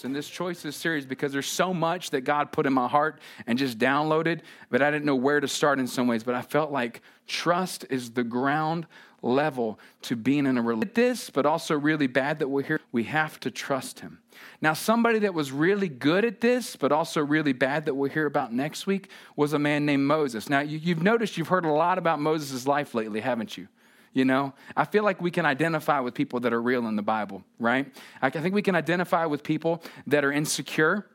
this and this choice is serious because there's so much that God put in my heart and just downloaded, but I didn't know where to start in some ways. But I felt like trust is the ground level to being in a relationship. This, but also really bad that we're here, we have to trust Him. Now, somebody that was really good at this, but also really bad that we'll hear about next week, was a man named Moses. Now, you, have noticed you've heard a lot about Moses' life lately, haven't you? You know, I feel like we can identify with people that are real in the Bible, right? I think we can identify with people that are insecure,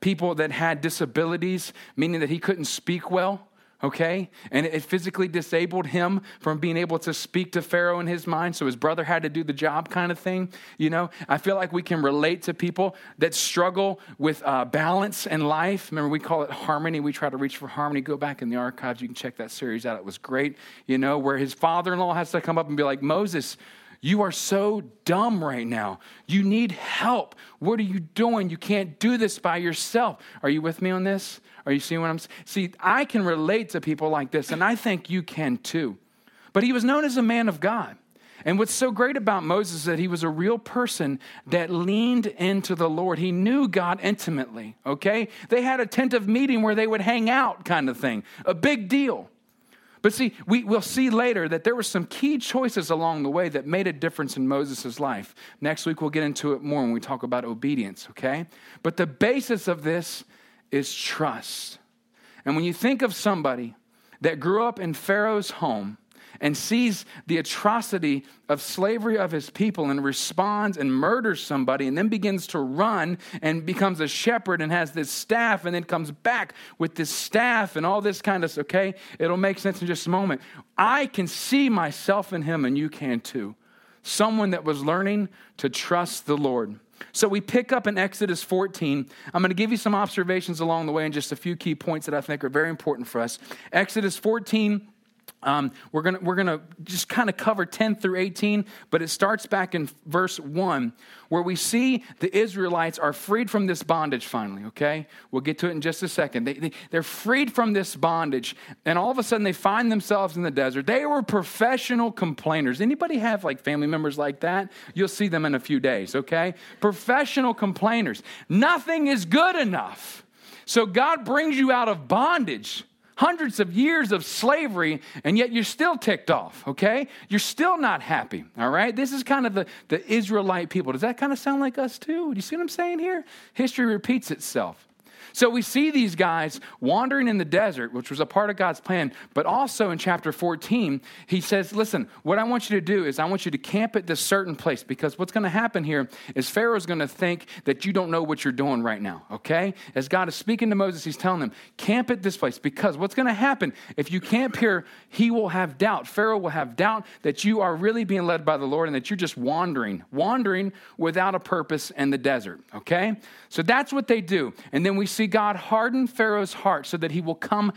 people that had disabilities, meaning that he couldn't speak well, okay? And it physically disabled him from being able to speak to Pharaoh in his mind, so his brother had to do the job, kind of thing. You know, I feel like we can relate to people that struggle with uh, balance in life. Remember, we call it harmony. We try to reach for harmony. Go back in the archives, you can check that series out. It was great, you know, where his father in law has to come up and be like, Moses, you are so dumb right now. You need help. What are you doing? You can't do this by yourself. Are you with me on this? Are you seeing what I'm? See, I can relate to people like this, and I think you can too. But he was known as a man of God. And what's so great about Moses is that he was a real person that leaned into the Lord. He knew God intimately, okay? They had a tent of meeting where they would hang out, kind of thing. A big deal. But see, we, will see later that there were some key choices along the way that made a difference in Moses' life. Next week, we'll get into it more when we talk about obedience, okay? But the basis of this is trust. And when you think of somebody that grew up in Pharaoh's home and sees the atrocity of slavery of his people and responds and murders somebody and then begins to run and becomes a shepherd and has this staff and then comes back with this staff and all this kind of stuff, okay it'll make sense in just a moment i can see myself in him and you can too someone that was learning to trust the lord so we pick up in Exodus 14. I'm going to give you some observations along the way and just a few key points that I think are very important for us. Exodus 14. Um, we're going we're gonna just kind of cover 10 through 18, but it starts back in verse 1, where we see the Israelites are freed from this bondage finally, okay? We'll get to it in just a second. They, they, they're freed from this bondage, and all of a sudden they find themselves in the desert. They were professional complainers. Anybody have like family members like that? You'll see them in a few days, okay? Professional complainers. Nothing is good enough. So God brings you out of bondage hundreds of years of slavery, and yet you're still ticked off, okay? You're still not happy, all right? This is kind of the, the Israelite people. Does that kind of sound like us too? Do you see what I'm saying here? History repeats itself. So we see these guys wandering in the desert, which was a part of God's plan, but also in chapter 14, he says, Listen, what I want you to do is I want you to camp at this certain place because what's going to happen here is Pharaoh's going to think that you don't know what you're doing right now, okay? As God is speaking to Moses, he's telling them, Camp at this place because what's going to happen if you camp here, he will have doubt. Pharaoh will have doubt that you are really being led by the Lord and that you're just wandering, wandering without a purpose in the desert, okay? So that's what they do. And then we see God harden Pharaoh's heart so that he will come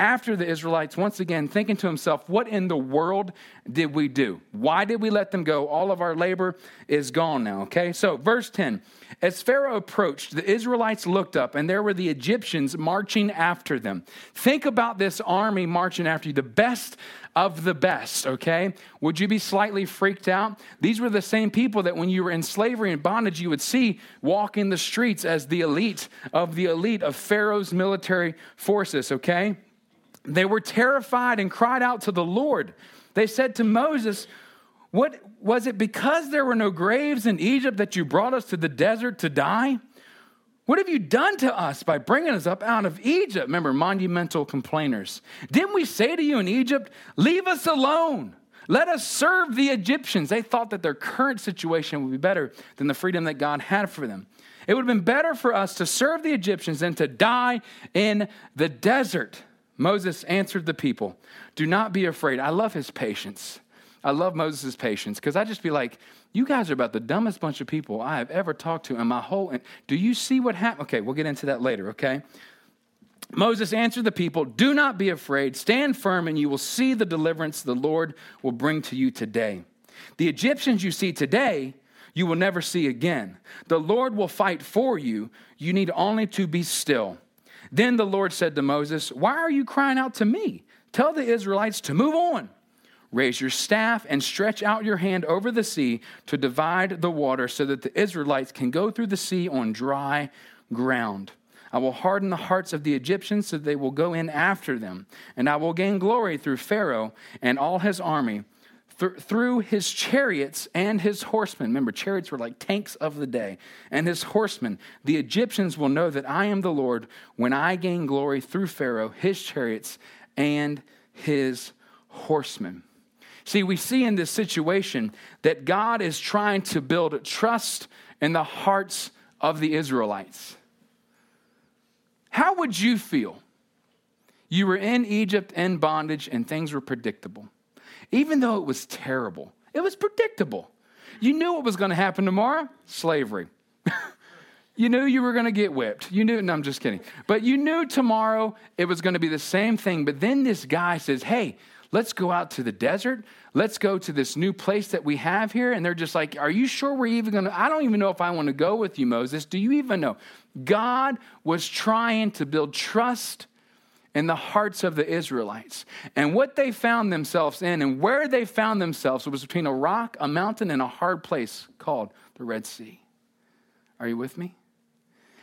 after the Israelites, once again, thinking to himself, What in the world did we do? Why did we let them go? All of our labor is gone now, okay? So, verse 10 As Pharaoh approached, the Israelites looked up, and there were the Egyptians marching after them. Think about this army marching after you, the best of the best, okay? Would you be slightly freaked out? These were the same people that when you were in slavery and bondage, you would see walking the streets as the elite of the elite of Pharaoh's military forces, okay? They were terrified and cried out to the Lord. They said to Moses, What was it because there were no graves in Egypt that you brought us to the desert to die? What have you done to us by bringing us up out of Egypt? Remember, monumental complainers. Didn't we say to you in Egypt, Leave us alone? Let us serve the Egyptians. They thought that their current situation would be better than the freedom that God had for them. It would have been better for us to serve the Egyptians than to die in the desert. Moses answered the people, Do not be afraid. I love his patience. I love Moses' patience because I just be like, You guys are about the dumbest bunch of people I have ever talked to in my whole. Do you see what happened? Okay, we'll get into that later, okay? Moses answered the people, Do not be afraid. Stand firm, and you will see the deliverance the Lord will bring to you today. The Egyptians you see today, you will never see again. The Lord will fight for you. You need only to be still. Then the Lord said to Moses, Why are you crying out to me? Tell the Israelites to move on. Raise your staff and stretch out your hand over the sea to divide the water so that the Israelites can go through the sea on dry ground. I will harden the hearts of the Egyptians so they will go in after them, and I will gain glory through Pharaoh and all his army, th- through his chariots and his horsemen. Remember, chariots were like tanks of the day, and his horsemen. The Egyptians will know that I am the Lord when I gain glory through Pharaoh, his chariots, and his horsemen. See, we see in this situation that God is trying to build trust in the hearts of the Israelites. How would you feel? You were in Egypt in bondage and things were predictable. Even though it was terrible, it was predictable. You knew what was going to happen tomorrow slavery. you knew you were going to get whipped. You knew, no, I'm just kidding. But you knew tomorrow it was going to be the same thing. But then this guy says, hey, let's go out to the desert. Let's go to this new place that we have here. And they're just like, Are you sure we're even going to? I don't even know if I want to go with you, Moses. Do you even know? God was trying to build trust in the hearts of the Israelites. And what they found themselves in and where they found themselves was between a rock, a mountain, and a hard place called the Red Sea. Are you with me?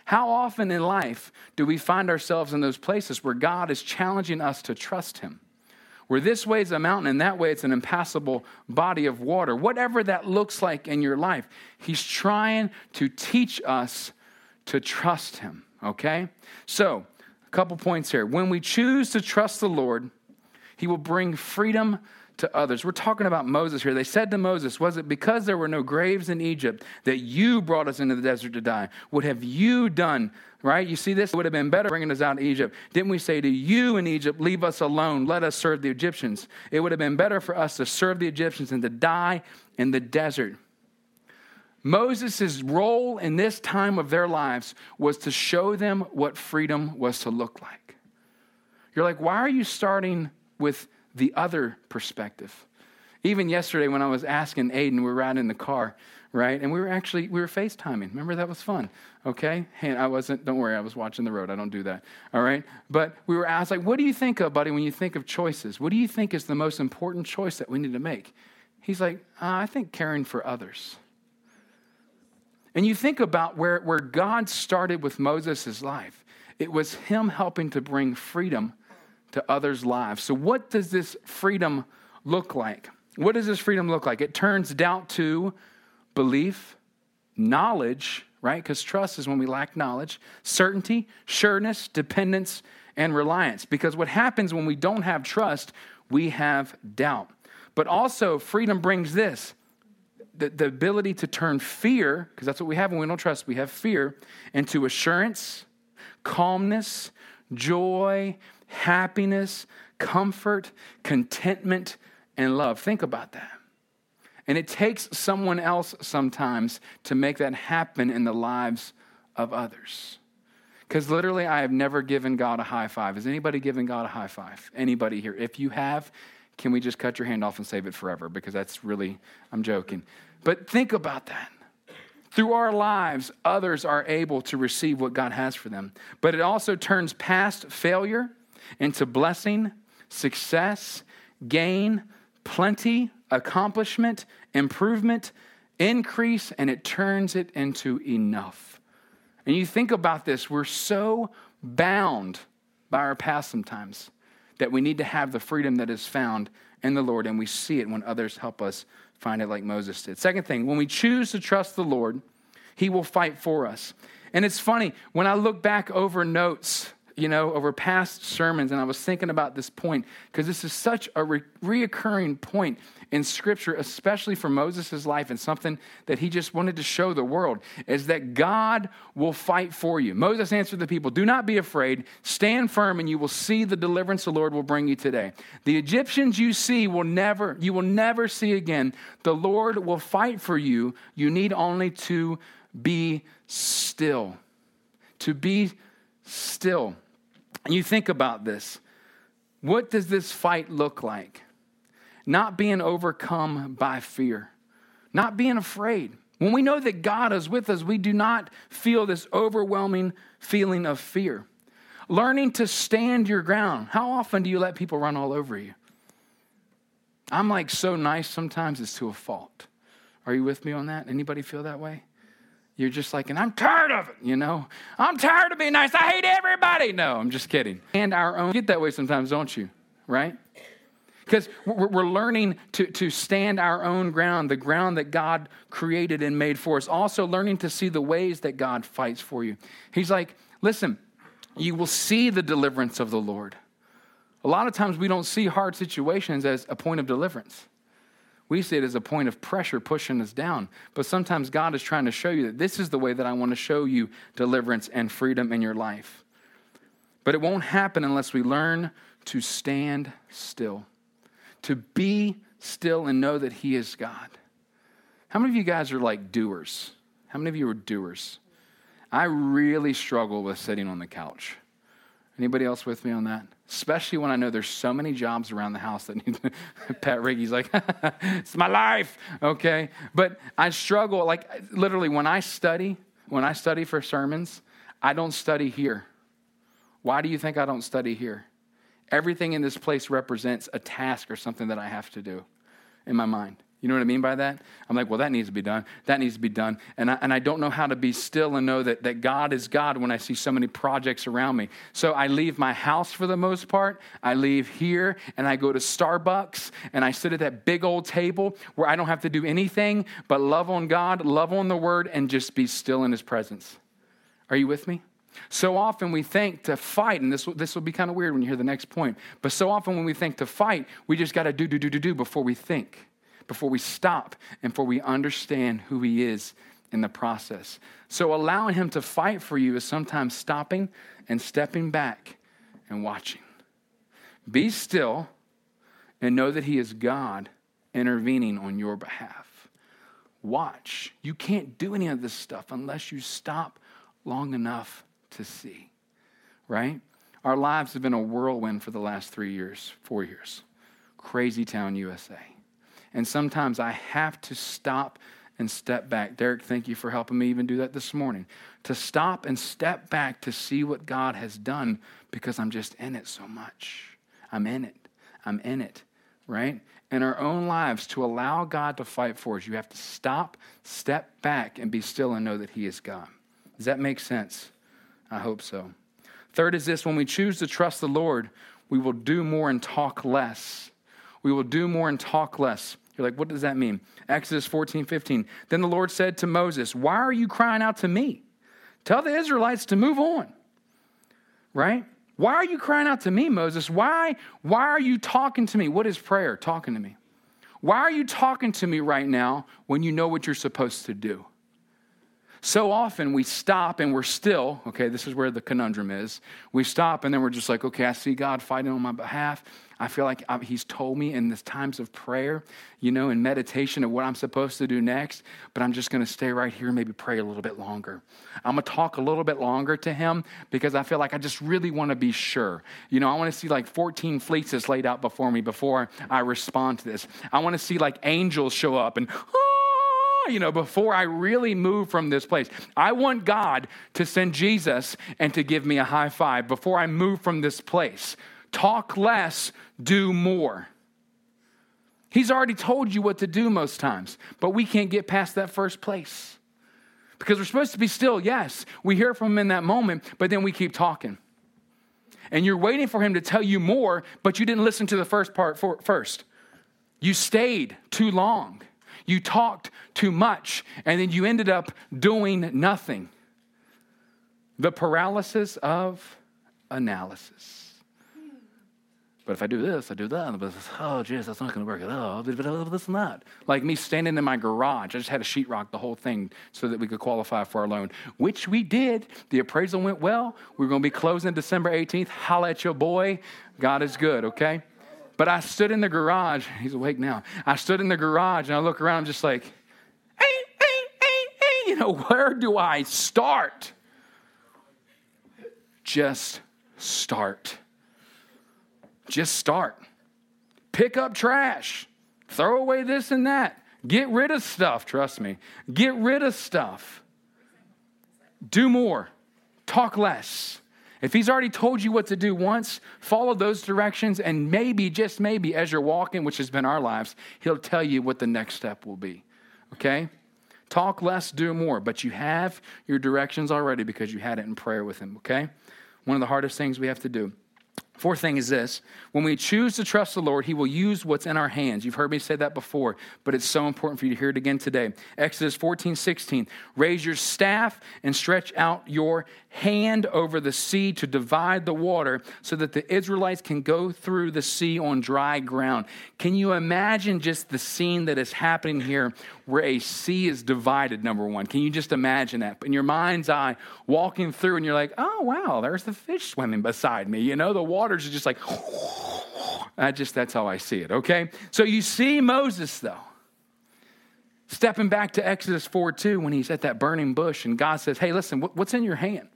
How often in life do we find ourselves in those places where God is challenging us to trust Him? where this way is a mountain and that way it's an impassable body of water, whatever that looks like in your life, He's trying to teach us to trust Him, okay? So, a couple points here. When we choose to trust the Lord, He will bring freedom to others. We're talking about Moses here. They said to Moses, Was it because there were no graves in Egypt that you brought us into the desert to die? What have you done right? You see this? Would have been better bringing us out of Egypt. Didn't we say to you in Egypt, leave us alone, let us serve the Egyptians? It would have been better for us to serve the Egyptians than to die in the desert. Moses' role in this time of their lives was to show them what freedom was to look like. You're like, why are you starting with the other perspective? Even yesterday, when I was asking Aiden, we were riding in the car, right? And we were actually, we were FaceTiming. Remember that was fun, okay? And I wasn't, don't worry, I was watching the road. I don't do that, all right? But we were asked, like, what do you think of, buddy, when you think of choices? What do you think is the most important choice that we need to make? He's like, uh, I think caring for others. And you think about where, where God started with Moses' life. It was him helping to bring freedom to others' lives. So, what does this freedom look like? What does this freedom look like? It turns doubt to belief, knowledge, right? Because trust is when we lack knowledge, certainty, sureness, dependence, and reliance. Because what happens when we don't have trust, we have doubt. But also, freedom brings this the, the ability to turn fear, because that's what we have when we don't trust, we have fear, into assurance, calmness, joy, happiness, comfort, contentment, and love. Think about that. And it takes someone else sometimes to make that happen in the lives of others. Because literally, I have never given God a high five. Has anybody given God a high five? Anybody here? If you have, can we just cut your hand off and save it forever? Because that's really, I'm joking. But think about that. Through our lives, others are able to receive what God has for them. But it also turns past failure into blessing, success, gain, plenty, accomplishment, improvement, increase, and it turns it into enough. And you think about this, we're so bound by our past sometimes that we need to have the freedom that is found in the Lord, and we see it when others help us find it, like Moses did. Second thing, when we choose to trust the Lord, He will fight for us. And it's funny, when I look back over notes you know, over past sermons, and I was thinking about this point because this is such a re- reoccurring point in Scripture, especially for Moses' life, and something that he just wanted to show the world is that God will fight for you. Moses answered the people, Do not be afraid, stand firm, and you will see the deliverance the Lord will bring you today. The Egyptians you see will never, you will never see again. The Lord will fight for you. You need only to be still. To be still. And you think about this. What does this fight look like? Not being overcome by fear, not being afraid. When we know that God is with us, we do not feel this overwhelming feeling of fear. Learning to stand your ground. How often do you let people run all over you? I'm like so nice sometimes it's to a fault. Are you with me on that? Anybody feel that way? You're just like, and I'm tired of it, you know? I'm tired of being nice. I hate everybody. No, I'm just kidding. And our own, get that way sometimes, don't you? Right? Because we're learning to, to stand our own ground, the ground that God created and made for us. Also, learning to see the ways that God fights for you. He's like, listen, you will see the deliverance of the Lord. A lot of times we don't see hard situations as a point of deliverance. We see it as a point of pressure pushing us down. But sometimes God is trying to show you that this is the way that I want to show you deliverance and freedom in your life. But it won't happen unless we learn to stand still, to be still and know that He is God. How many of you guys are like doers? How many of you are doers? I really struggle with sitting on the couch. Anybody else with me on that? Especially when I know there's so many jobs around the house that need Pat Riggy's like, it's my life. Okay. But I struggle, like literally when I study, when I study for sermons, I don't study here. Why do you think I don't study here? Everything in this place represents a task or something that I have to do in my mind. You know what I mean by that? I'm like, well, that needs to be done. That needs to be done. And I, and I don't know how to be still and know that, that God is God when I see so many projects around me. So I leave my house for the most part. I leave here and I go to Starbucks and I sit at that big old table where I don't have to do anything but love on God, love on the Word, and just be still in His presence. Are you with me? So often we think to fight, and this will, this will be kind of weird when you hear the next point, but so often when we think to fight, we just got to do, do, do, do, do before we think before we stop and before we understand who He is in the process. So, allowing Him to fight for you is sometimes stopping and stepping back and watching. Be still and know that He is God intervening on your behalf. Watch. You can't do any of this stuff unless you stop long enough to see, right? Our lives have been a whirlwind for the last three years, four years. Crazy Town, USA. And sometimes I have to stop and step back. Derek, thank you for helping me even do that this morning. To stop and step back to see what God has done because I'm just in it so much. I'm in it. I'm in it, right? In our own lives, to allow God to fight for us, you have to stop, step back, and be still and know that He is God. Does that make sense? I hope so. Third is this when we choose to trust the Lord, we will do more and talk less we will do more and talk less. You're like, what does that mean? Exodus 14, 15. Then the Lord said to Moses, Why are you crying out to me? Tell the Israelites to move on. Right? Why are you crying out to me, Moses? Why, why are you talking to me? What is prayer? Talking to me. Why are you talking to me right now when you know what you're supposed to do? So often we stop and we're still, okay, this is where the conundrum is. We stop and then we're just like, okay, I see God fighting on my behalf. I feel like He's told me in the times of prayer, you know, in meditation of what I'm supposed to do next, but I'm just going to stay right here and maybe pray a little bit longer. I'm going to talk a little bit longer to Him because I feel like I just really want to be sure. You know, I want to see like 14 fleeces laid out before me before I respond to this. I want to see like angels show up and, ah, you know, before I really move from this place. I want God to send Jesus and to give me a high five before I move from this place. Talk less, do more. He's already told you what to do most times, but we can't get past that first place. Because we're supposed to be still, yes. We hear from him in that moment, but then we keep talking. And you're waiting for him to tell you more, but you didn't listen to the first part for, first. You stayed too long. You talked too much, and then you ended up doing nothing. The paralysis of analysis. But if I do this, I do that. Oh, geez, that's not going to work at all. This and that. Like me standing in my garage, I just had to sheetrock the whole thing so that we could qualify for our loan, which we did. The appraisal went well. We are going to be closing December 18th. Holla at your boy. God is good, okay? But I stood in the garage. He's awake now. I stood in the garage and I look around, I'm just like, hey, hey, hey, hey. You know, where do I start? Just start. Just start. Pick up trash. Throw away this and that. Get rid of stuff, trust me. Get rid of stuff. Do more. Talk less. If he's already told you what to do once, follow those directions, and maybe, just maybe, as you're walking, which has been our lives, he'll tell you what the next step will be. Okay? Talk less, do more, but you have your directions already because you had it in prayer with him. Okay? One of the hardest things we have to do. Fourth thing is this when we choose to trust the Lord, He will use what's in our hands. You've heard me say that before, but it's so important for you to hear it again today. Exodus 14, 16. Raise your staff and stretch out your hand over the sea to divide the water so that the Israelites can go through the sea on dry ground. Can you imagine just the scene that is happening here where a sea is divided, number one? Can you just imagine that? In your mind's eye, walking through, and you're like, oh, wow, there's the fish swimming beside me. You know, the waters are just like, I just, that's how I see it, okay? So you see Moses, though. Stepping back to Exodus 4 2, when he's at that burning bush, and God says, Hey, listen, what's in your hand?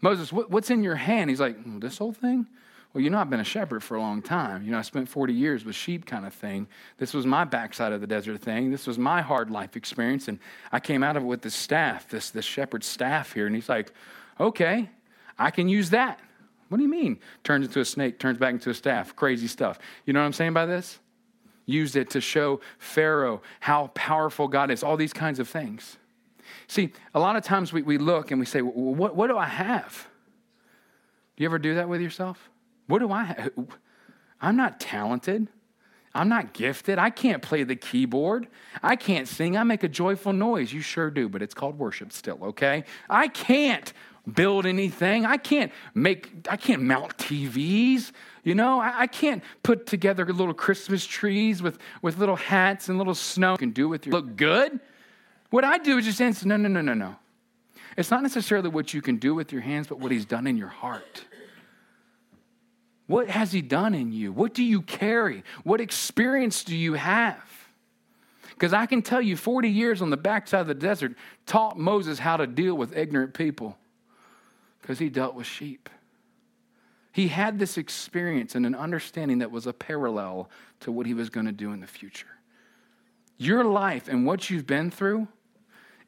Moses, what's in your hand? He's like, mm, This whole thing? Well, you know, I've been a shepherd for a long time. You know, I spent 40 years with sheep kind of thing. This was my backside of the desert thing. This was my hard life experience. And I came out of it with this staff, this, this shepherd's staff here. And he's like, okay, I can use that. What do you mean? Turns into a snake, turns back into a staff. Crazy stuff. You know what I'm saying by this? Used it to show Pharaoh how powerful God is, all these kinds of things. See, a lot of times we, we look and we say, well, what, what do I have? Do you ever do that with yourself? What do I have? I'm not talented. I'm not gifted. I can't play the keyboard. I can't sing. I make a joyful noise. You sure do, but it's called worship still, okay? I can't build anything. I can't make, I can't mount TVs. You know, I, I, can't put together little Christmas trees with, with little hats and little snow. You can do with your look good. What I do is just answer, no, no, no, no, no. It's not necessarily what you can do with your hands, but what he's done in your heart. What has he done in you? What do you carry? What experience do you have? Because I can tell you, 40 years on the backside of the desert taught Moses how to deal with ignorant people because he dealt with sheep. He had this experience and an understanding that was a parallel to what he was going to do in the future. Your life and what you've been through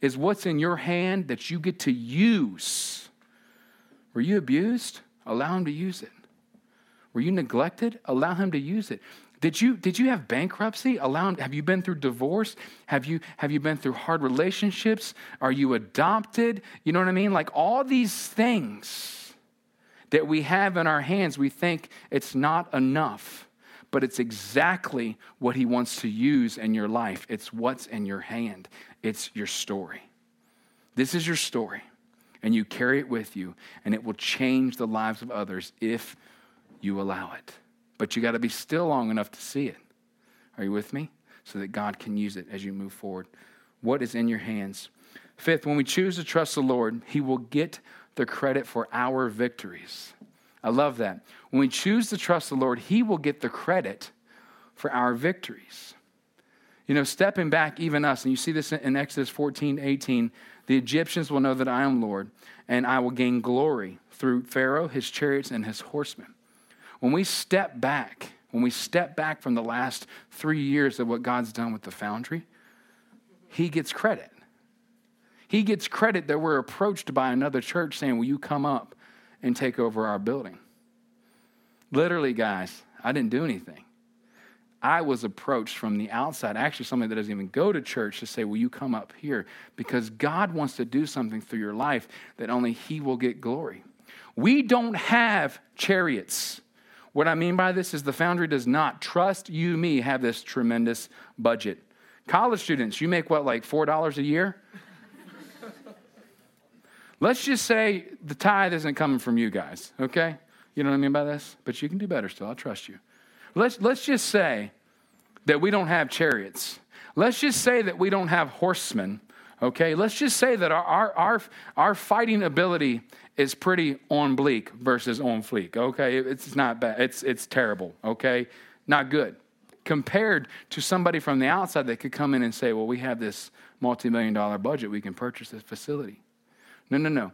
is what's in your hand that you get to use. Were you abused? Allow him to use it. Were you neglected? Allow him to use it. Did you, did you have bankruptcy? Allow him, have you been through divorce? Have you, have you been through hard relationships? Are you adopted? You know what I mean? Like all these things that we have in our hands, we think it's not enough, but it's exactly what he wants to use in your life. It's what's in your hand. It's your story. This is your story, and you carry it with you, and it will change the lives of others if you allow it. But you got to be still long enough to see it. Are you with me? So that God can use it as you move forward. What is in your hands? Fifth, when we choose to trust the Lord, He will get the credit for our victories. I love that. When we choose to trust the Lord, He will get the credit for our victories. You know, stepping back, even us, and you see this in Exodus 14, 18, the Egyptians will know that I am Lord, and I will gain glory through Pharaoh, his chariots, and his horsemen. When we step back, when we step back from the last three years of what God's done with the foundry, he gets credit. He gets credit that we're approached by another church saying, Will you come up and take over our building? Literally, guys, I didn't do anything. I was approached from the outside, actually, somebody that doesn't even go to church, to say, Will you come up here? Because God wants to do something through your life that only He will get glory. We don't have chariots. What I mean by this is the foundry does not, trust you, me, have this tremendous budget. College students, you make what, like $4 a year? Let's just say the tithe isn't coming from you guys, okay? You know what I mean by this? But you can do better still. I trust you. Let's, let's just say that we don't have chariots. Let's just say that we don't have horsemen, okay? Let's just say that our, our, our, our fighting ability is pretty on bleak versus on fleek, okay? It's not bad. It's, it's terrible, okay? Not good. Compared to somebody from the outside that could come in and say, well, we have this multi million dollar budget, we can purchase this facility. No, no, no.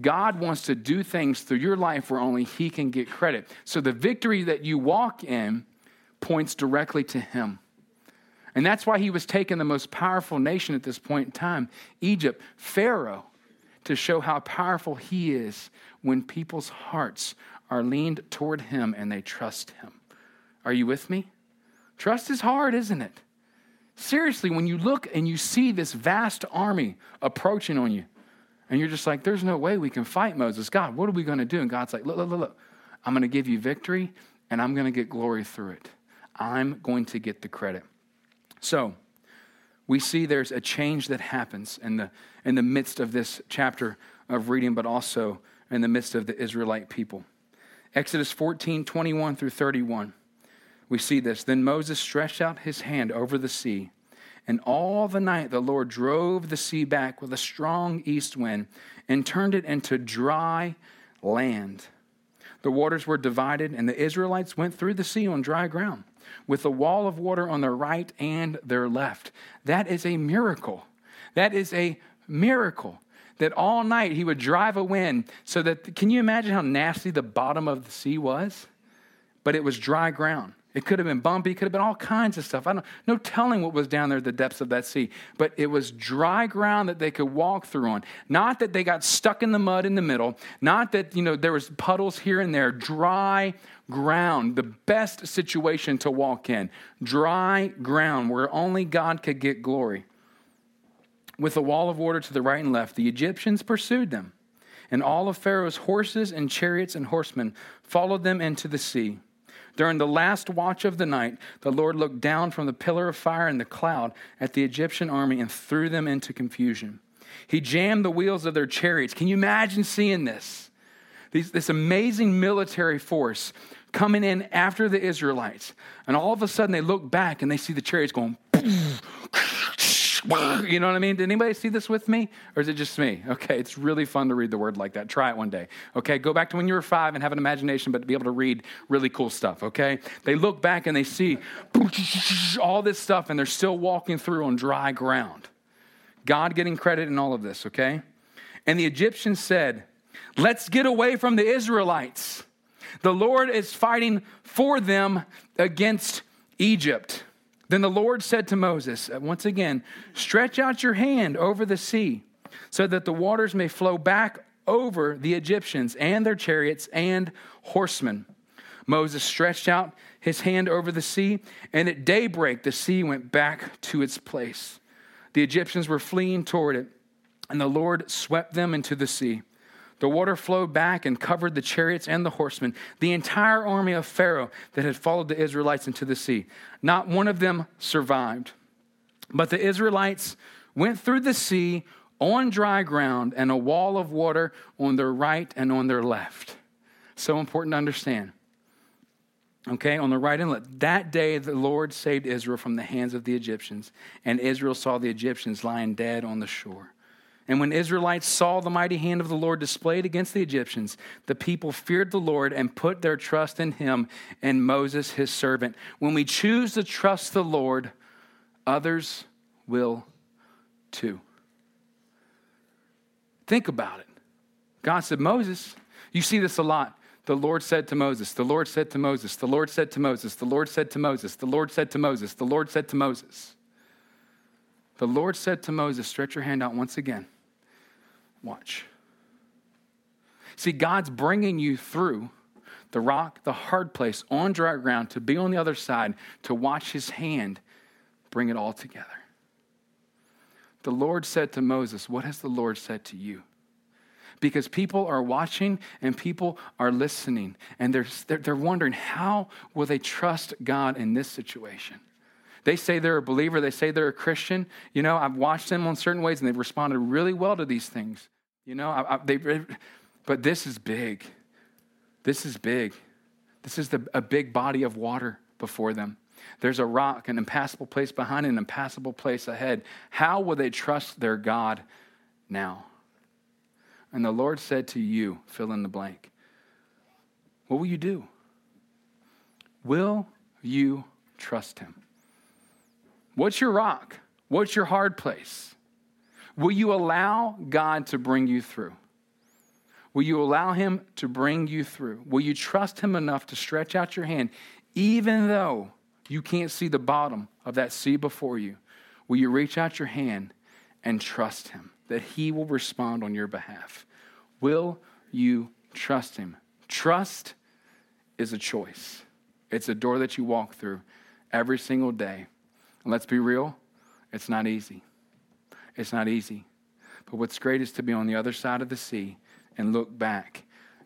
God wants to do things through your life where only He can get credit. So the victory that you walk in points directly to Him. And that's why He was taking the most powerful nation at this point in time, Egypt, Pharaoh, to show how powerful He is when people's hearts are leaned toward Him and they trust Him. Are you with me? Trust is hard, isn't it? Seriously, when you look and you see this vast army approaching on you, and you're just like, there's no way we can fight Moses. God, what are we going to do? And God's like, look, look, look, look. I'm going to give you victory and I'm going to get glory through it. I'm going to get the credit. So, we see there's a change that happens in the, in the midst of this chapter of reading, but also in the midst of the Israelite people. Exodus 14, 21 through 31. We see this. Then Moses stretched out his hand over the sea, and all the night the Lord drove the sea back with a strong east wind and turned it into dry land. The waters were divided, and the Israelites went through the sea on dry ground with a wall of water on their right and their left. That is a miracle. That is a miracle. That all night he would drive a wind so that, can you imagine how nasty the bottom of the sea was? But it was dry ground. It could have been bumpy, it could have been all kinds of stuff. I don't no telling what was down there at the depths of that sea. But it was dry ground that they could walk through on. Not that they got stuck in the mud in the middle, not that, you know, there was puddles here and there, dry ground, the best situation to walk in. Dry ground where only God could get glory. With a wall of water to the right and left, the Egyptians pursued them, and all of Pharaoh's horses and chariots and horsemen followed them into the sea. During the last watch of the night, the Lord looked down from the pillar of fire and the cloud at the Egyptian army and threw them into confusion. He jammed the wheels of their chariots. Can you imagine seeing this? These, this amazing military force coming in after the Israelites. And all of a sudden they look back and they see the chariots going you know what I mean? Did anybody see this with me? Or is it just me? Okay, it's really fun to read the word like that. Try it one day. Okay, go back to when you were five and have an imagination, but to be able to read really cool stuff. Okay? They look back and they see all this stuff and they're still walking through on dry ground. God getting credit in all of this, okay? And the Egyptians said, Let's get away from the Israelites. The Lord is fighting for them against Egypt. Then the Lord said to Moses, uh, once again, stretch out your hand over the sea so that the waters may flow back over the Egyptians and their chariots and horsemen. Moses stretched out his hand over the sea, and at daybreak the sea went back to its place. The Egyptians were fleeing toward it, and the Lord swept them into the sea. The water flowed back and covered the chariots and the horsemen, the entire army of Pharaoh that had followed the Israelites into the sea. Not one of them survived. But the Israelites went through the sea on dry ground and a wall of water on their right and on their left. So important to understand. Okay, on the right and left. That day, the Lord saved Israel from the hands of the Egyptians, and Israel saw the Egyptians lying dead on the shore. And when Israelites saw the mighty hand of the Lord displayed against the Egyptians, the people feared the Lord and put their trust in him and Moses, his servant. When we choose to trust the Lord, others will too. Think about it. God said, Moses, you see this a lot. The Lord said to Moses, the Lord said to Moses, the Lord said to Moses, the Lord said to Moses, the Lord said to Moses, the Lord said to Moses. The Lord said to Moses, Stretch your hand out once again. Watch. See, God's bringing you through the rock, the hard place, on dry ground to be on the other side, to watch his hand bring it all together. The Lord said to Moses, What has the Lord said to you? Because people are watching and people are listening, and they're, they're, wondering, How will they trust God in this situation? They say they're a believer, they say they're a Christian. You know, I've watched them on certain ways and they've responded really well to these things. You know, I, I, they, but this is big. This is big. This is the, a big body of water before them. There's a rock, an impassable place behind, an impassable place ahead. How will they trust their God now? And the Lord said to you, fill in the blank, what will you do? Will you trust him? What's your rock? What's your hard place? Will you allow God to bring you through? Will you allow Him to bring you through? Will you trust Him enough to stretch out your hand, even though you can't see the bottom of that sea before you? Will you reach out your hand and trust Him? that He will respond on your behalf. Will you trust Him? Trust is a choice, it's a door that you walk through every single day. And let's be real, it's not easy. It's not easy. But what's great is to be on the other side of the sea and look back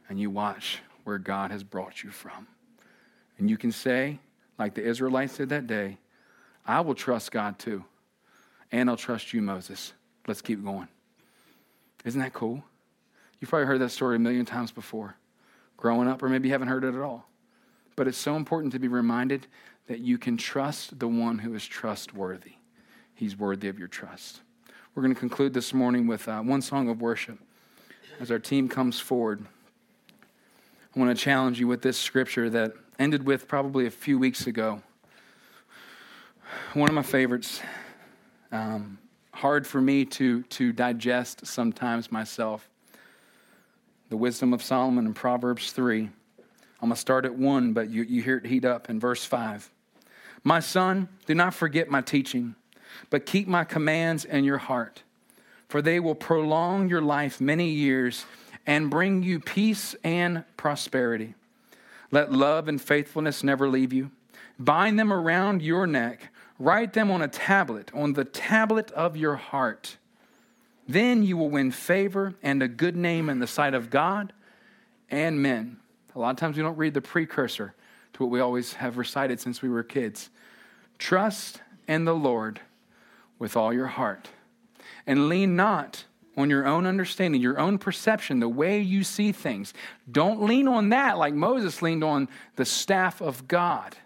and you watch where God has brought you from. And you can say, like the Israelites did that day, I will trust God too. And I'll trust you, Moses. Let's keep going. Isn't that cool? You've probably heard that story a million times before, growing up, or maybe you haven't heard it at all. But it's so important to be reminded that you can trust the one who is trustworthy. He's worthy of your trust. We're going to conclude this morning with uh, one song of worship as our team comes forward. I want to challenge you with this scripture that ended with probably a few weeks ago. One of my favorites. Um, hard for me to, to digest sometimes myself. The wisdom of Solomon in Proverbs 3. I'm going to start at 1, but you, you hear it heat up in verse 5. My son, do not forget my teaching, but keep my commands in your heart, for they will prolong your life many years and bring you peace and prosperity. Let love and faithfulness never leave you. Bind them around your neck Write them on a tablet, on the tablet of your heart. Then you will win favor and a good name in the sight of God and men. A lot of times we don't read the precursor to what we always have recited since we were kids. Trust in the Lord with all your heart and lean not on your own understanding, your own perception, the way you see things. Don't lean on that like Moses leaned on the staff of God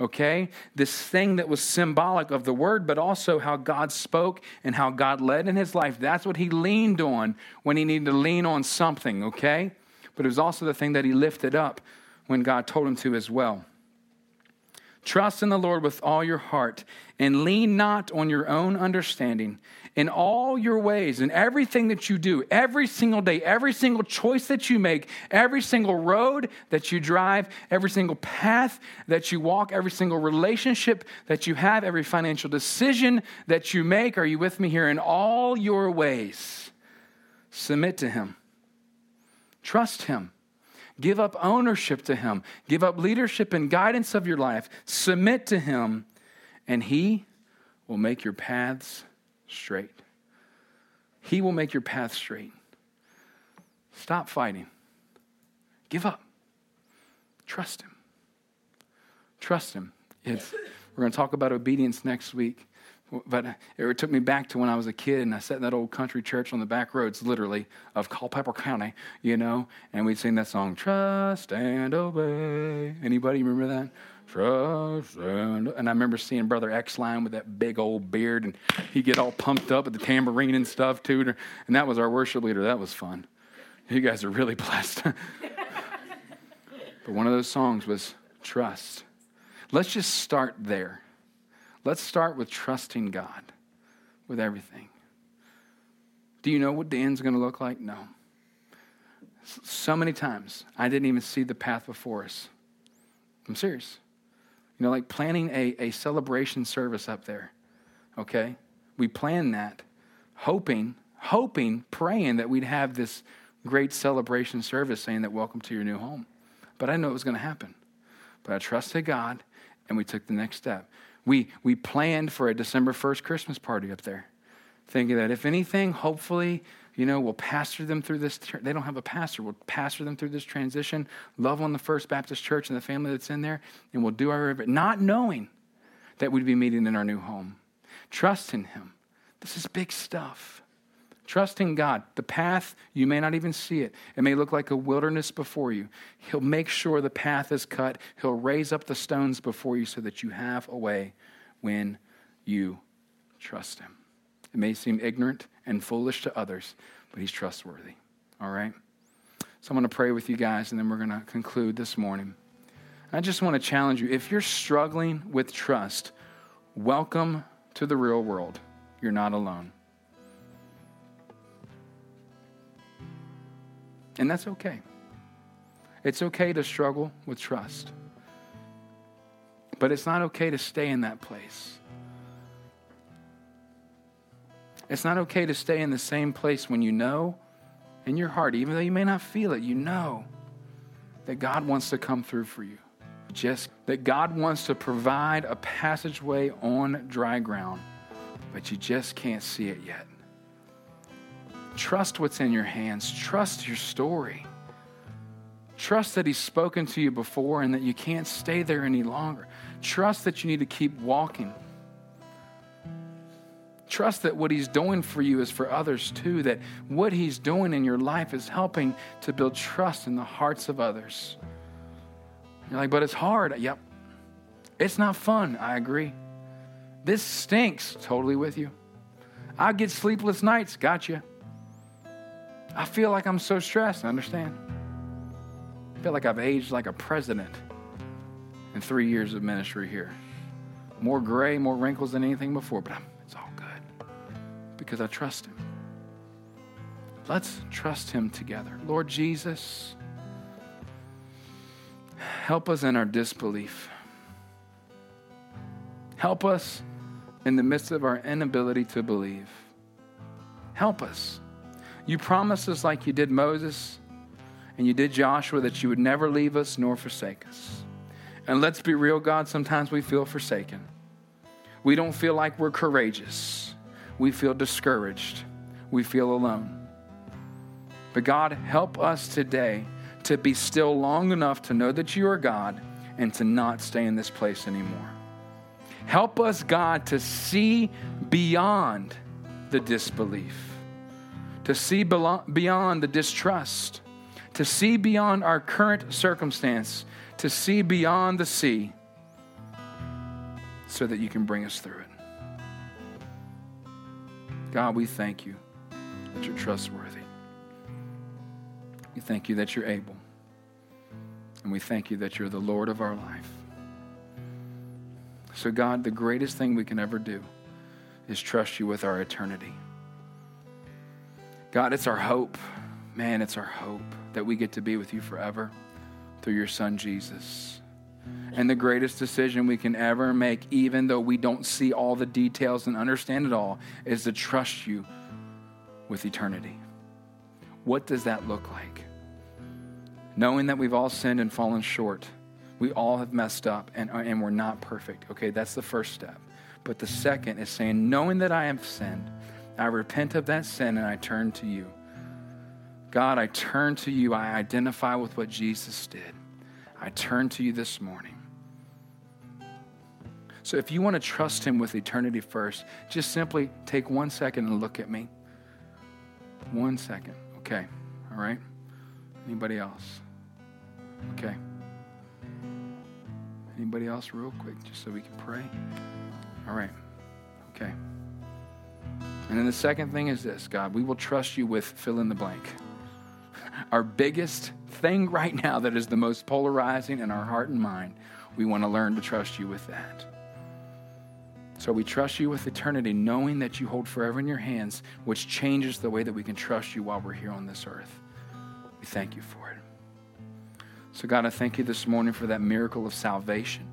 okay? This thing that was symbolic of the word, but also how God spoke and how God led in his life. That's what he leaned on when he needed to lean on something, okay? But it was also the thing that he lifted up when God told him to as well. Trust in the Lord with all your heart and lean not on your own understanding in all your ways, in everything that you do, every single day, every single choice that you make, every single road that you drive, every single path that you walk, every single relationship that you have, every financial decision that you make. Are you with me here? In all your ways, submit to Him, trust Him. Give up ownership to Him. Give up leadership and guidance of your life. Submit to Him, and He will make your paths straight. He will make your path straight. Stop fighting. Give up. Trust Him. Trust Him. It's, we're going to talk about obedience next week. But it took me back to when I was a kid and I sat in that old country church on the back roads, literally, of Culpeper County, you know, and we'd sing that song, Trust and Obey. Anybody remember that? Trust and, and I remember seeing Brother X Line with that big old beard and he'd get all pumped up with the tambourine and stuff too. And that was our worship leader. That was fun. You guys are really blessed. but one of those songs was Trust. Let's just start there. Let's start with trusting God with everything. Do you know what the end's going to look like? No. So many times I didn't even see the path before us. I'm serious. You know, like planning a, a celebration service up there, okay? We planned that, hoping, hoping, praying that we'd have this great celebration service saying that welcome to your new home. But I know it was going to happen. But I trusted God and we took the next step. We, we planned for a December 1st Christmas party up there, thinking that if anything, hopefully, you know, we'll pastor them through this. They don't have a pastor. We'll pastor them through this transition, love on the First Baptist Church and the family that's in there, and we'll do our, not knowing that we'd be meeting in our new home. Trust in Him. This is big stuff. Trusting God. The path, you may not even see it. It may look like a wilderness before you. He'll make sure the path is cut. He'll raise up the stones before you so that you have a way when you trust Him. It may seem ignorant and foolish to others, but He's trustworthy. All right? So I'm going to pray with you guys, and then we're going to conclude this morning. I just want to challenge you if you're struggling with trust, welcome to the real world. You're not alone. And that's okay. It's okay to struggle with trust. But it's not okay to stay in that place. It's not okay to stay in the same place when you know in your heart, even though you may not feel it, you know that God wants to come through for you. Just that God wants to provide a passageway on dry ground, but you just can't see it yet. Trust what's in your hands, trust your story. Trust that He's spoken to you before and that you can't stay there any longer. Trust that you need to keep walking. Trust that what He's doing for you is for others too, that what He's doing in your life is helping to build trust in the hearts of others. You're like, but it's hard. Yep. It's not fun. I agree. This stinks. Totally with you. I get sleepless nights. Gotcha. I feel like I'm so stressed. I understand. I feel like I've aged like a president in three years of ministry here. More gray, more wrinkles than anything before, but I'm, it's all good because I trust Him. Let's trust Him together. Lord Jesus, help us in our disbelief. Help us in the midst of our inability to believe. Help us. You promised us, like you did Moses and you did Joshua, that you would never leave us nor forsake us. And let's be real, God, sometimes we feel forsaken. We don't feel like we're courageous. We feel discouraged. We feel alone. But God, help us today to be still long enough to know that you are God and to not stay in this place anymore. Help us, God, to see beyond the disbelief, to see beyond the distrust, to see beyond our current circumstance, to see beyond the sea so that you can bring us through it. God, we thank you that you're trustworthy. We thank you that you're able. And we thank you that you're the Lord of our life. So, God, the greatest thing we can ever do is trust you with our eternity. God, it's our hope. Man, it's our hope that we get to be with you forever through your Son, Jesus. And the greatest decision we can ever make, even though we don't see all the details and understand it all, is to trust you with eternity. What does that look like? Knowing that we've all sinned and fallen short, we all have messed up and, and we're not perfect. Okay, that's the first step. But the second is saying, knowing that I have sinned, I repent of that sin and I turn to you. God, I turn to you. I identify with what Jesus did. I turn to you this morning. So if you want to trust him with eternity first, just simply take one second and look at me. One second. Okay. All right. Anybody else? Okay. Anybody else, real quick, just so we can pray? All right. Okay. And then the second thing is this God, we will trust you with fill in the blank our biggest thing right now that is the most polarizing in our heart and mind, we want to learn to trust you with that. So we trust you with eternity, knowing that you hold forever in your hands, which changes the way that we can trust you while we're here on this earth. We thank you for it. So, God, I thank you this morning for that miracle of salvation,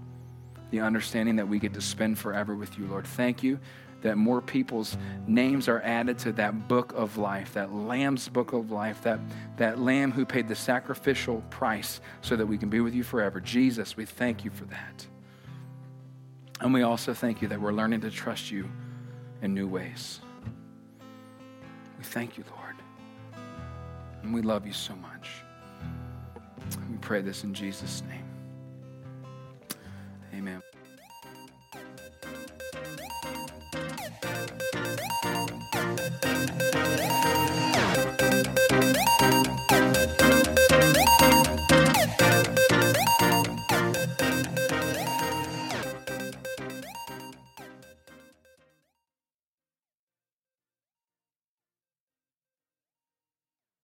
the understanding that we get to spend forever with you, Lord. Thank you that more people's names are added to that book of life, that Lamb's book of life, that, that Lamb who paid the sacrificial price so that we can be with you forever. Jesus, we thank you for that. And we also thank you that we're learning to trust you in new ways. We thank you, Lord. And we love you so much. We pray this in Jesus' name. Amen.